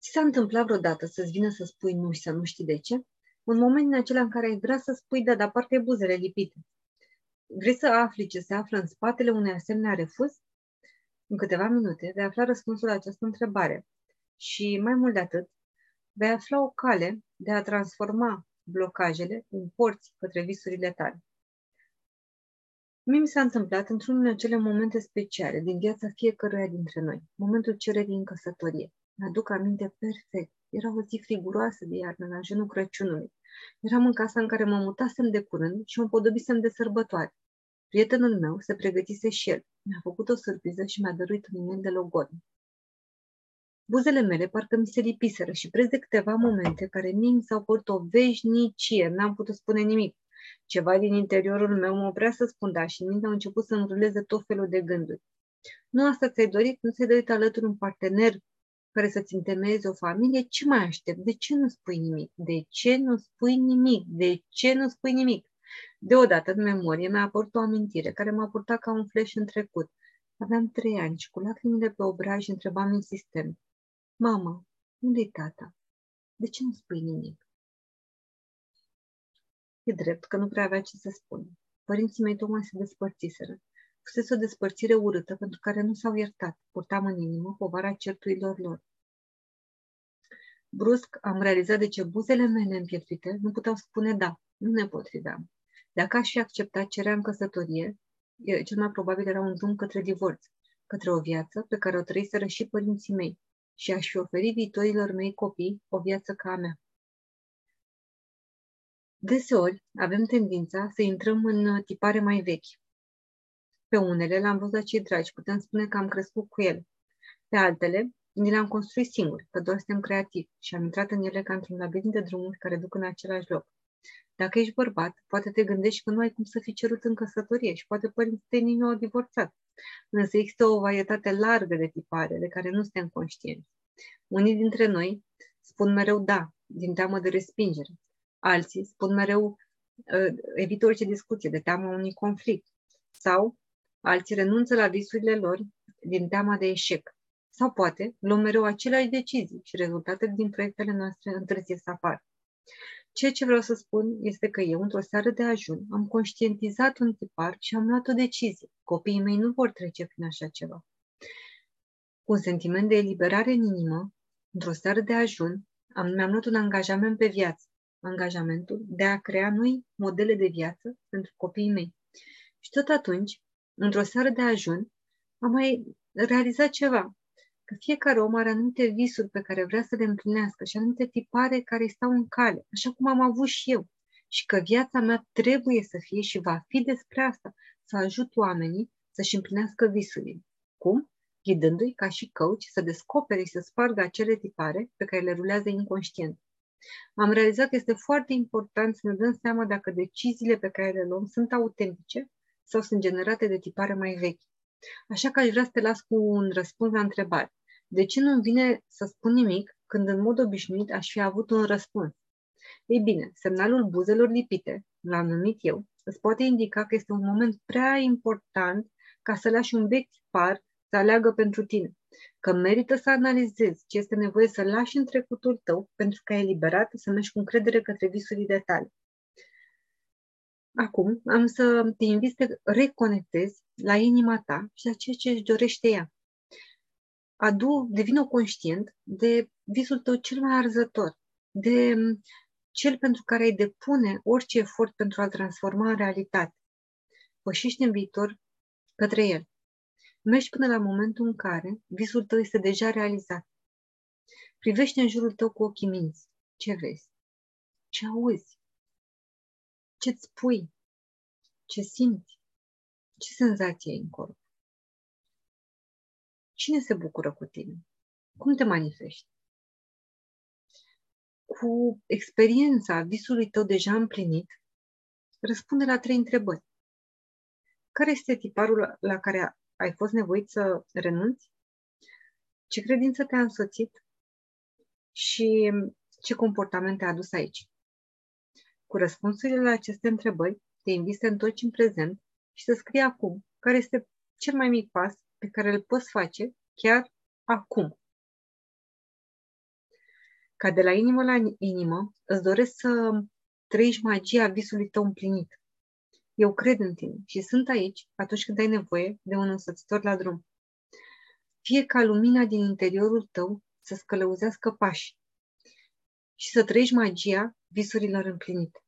Ți s-a întâmplat vreodată să-ți vină să spui nu și să nu știi de ce? Un moment în acela în care ai vrea să spui da, dar parcă e buzele lipite. Vrei să afli ce se află în spatele unei asemenea refuz? În câteva minute vei afla răspunsul la această întrebare și, mai mult de atât, vei afla o cale de a transforma blocajele în porți către visurile tale. Mie mi s-a întâmplat într-unul din acele momente speciale din viața fiecăruia dintre noi, momentul cererii în căsătorie. Mi-aduc aminte perfect. Era o zi friguroasă de iarnă, la genul Crăciunului. Eram în casa în care mă mutasem de curând și mă podobisem de sărbătoare. Prietenul meu se pregătise și el. Mi-a făcut o surpriză și mi-a dăruit un inel de logodn. Buzele mele parcă mi se lipiseră și preț de câteva momente care mie mi s-au părut o veșnicie, n-am putut spune nimic. Ceva din interiorul meu mă oprea să spun da și mintea a început să înruleze tot felul de gânduri. Nu asta ți-ai dorit? Nu ți-ai dorit alături un partener care să-ți întemeieze o familie? Ce mai aștept? De ce nu spui nimic? De ce nu spui nimic? De ce nu spui nimic? Deodată, în memorie, mi-a apărut o amintire care m-a purtat ca un flash în trecut. Aveam trei ani și cu lacrimile pe obraj întrebam insistent. Mama, unde-i tata? De ce nu spui nimic? E drept că nu prea avea ce să spun. Părinții mei tocmai se despărțiseră. Fusese o despărțire urâtă pentru care nu s-au iertat. Purtam în inimă povara certurilor lor. Brusc am realizat de ce buzele mele împietrite nu puteau spune da, nu ne potriveam. Dacă aș fi acceptat cerea în căsătorie, cel mai probabil era un drum către divorț, către o viață pe care o trăiseră și părinții mei și aș fi oferit viitorilor mei copii o viață ca a mea. Deseori avem tendința să intrăm în tipare mai vechi. Pe unele le-am văzut cei dragi, putem spune că am crescut cu ele. Pe altele, ni le-am construit singuri, că doar suntem creativi și am intrat în ele ca într-un labirint de drumuri care duc în același loc. Dacă ești bărbat, poate te gândești că nu ai cum să fii cerut în căsătorie și poate părinții tăi nici nu au divorțat. Însă există o varietate largă de tipare de care nu suntem conștienți. Unii dintre noi spun mereu da, din teamă de respingere. Alții spun mereu uh, evită orice discuție, de teamă unui conflict. Sau alții renunță la visurile lor din teama de eșec. Sau poate luăm mereu aceleași decizii și rezultatele din proiectele noastre întârzie să apară. Ceea ce vreau să spun este că eu, într-o seară de ajun, am conștientizat un tipar și am luat o decizie. Copiii mei nu vor trece prin așa ceva. Cu un sentiment de eliberare în inimă, într-o seară de ajun, am, mi-am luat un angajament pe viață. Angajamentul de a crea noi modele de viață pentru copiii mei. Și tot atunci, într-o seară de ajun, am mai realizat ceva că fiecare om are anumite visuri pe care vrea să le împlinească și anumite tipare care îi stau în cale, așa cum am avut și eu. Și că viața mea trebuie să fie și va fi despre asta, să ajut oamenii să-și împlinească visurile. Cum? Ghidându-i ca și coach să descopere și să spargă acele tipare pe care le rulează inconștient. Am realizat că este foarte important să ne dăm seama dacă deciziile pe care le luăm sunt autentice sau sunt generate de tipare mai vechi. Așa că aș vrea să te las cu un răspuns la întrebare. De ce nu-mi vine să spun nimic când în mod obișnuit aș fi avut un răspuns? Ei bine, semnalul buzelor lipite, l-am numit eu, îți poate indica că este un moment prea important ca să lași un vechi par să aleagă pentru tine, că merită să analizezi ce este nevoie să lași în trecutul tău pentru că ai eliberat să mergi cu încredere către visurile tale. Acum am să te invit să reconectezi la inima ta și la ceea ce își dorește ea adu, devină conștient de visul tău cel mai arzător, de cel pentru care ai depune orice efort pentru a transforma în realitate. Pășește în viitor către el. Mergi până la momentul în care visul tău este deja realizat. Privește în jurul tău cu ochii minți. Ce vezi? Ce auzi? Ce-ți spui? Ce simți? Ce senzație ai în corp? Cine se bucură cu tine? Cum te manifesti? Cu experiența visului tău deja împlinit, răspunde la trei întrebări. Care este tiparul la care ai fost nevoit să renunți? Ce credință te-a însoțit? Și ce comportament te-a adus aici? Cu răspunsurile la aceste întrebări, te invit să întorci în prezent și să scrii acum care este cel mai mic pas pe care îl poți face chiar acum. Ca de la inimă la inimă, îți doresc să trăiești magia visului tău împlinit. Eu cred în tine și sunt aici atunci când ai nevoie de un însățitor la drum. Fie ca lumina din interiorul tău să scălăuzească pași și să trăiești magia visurilor împlinite.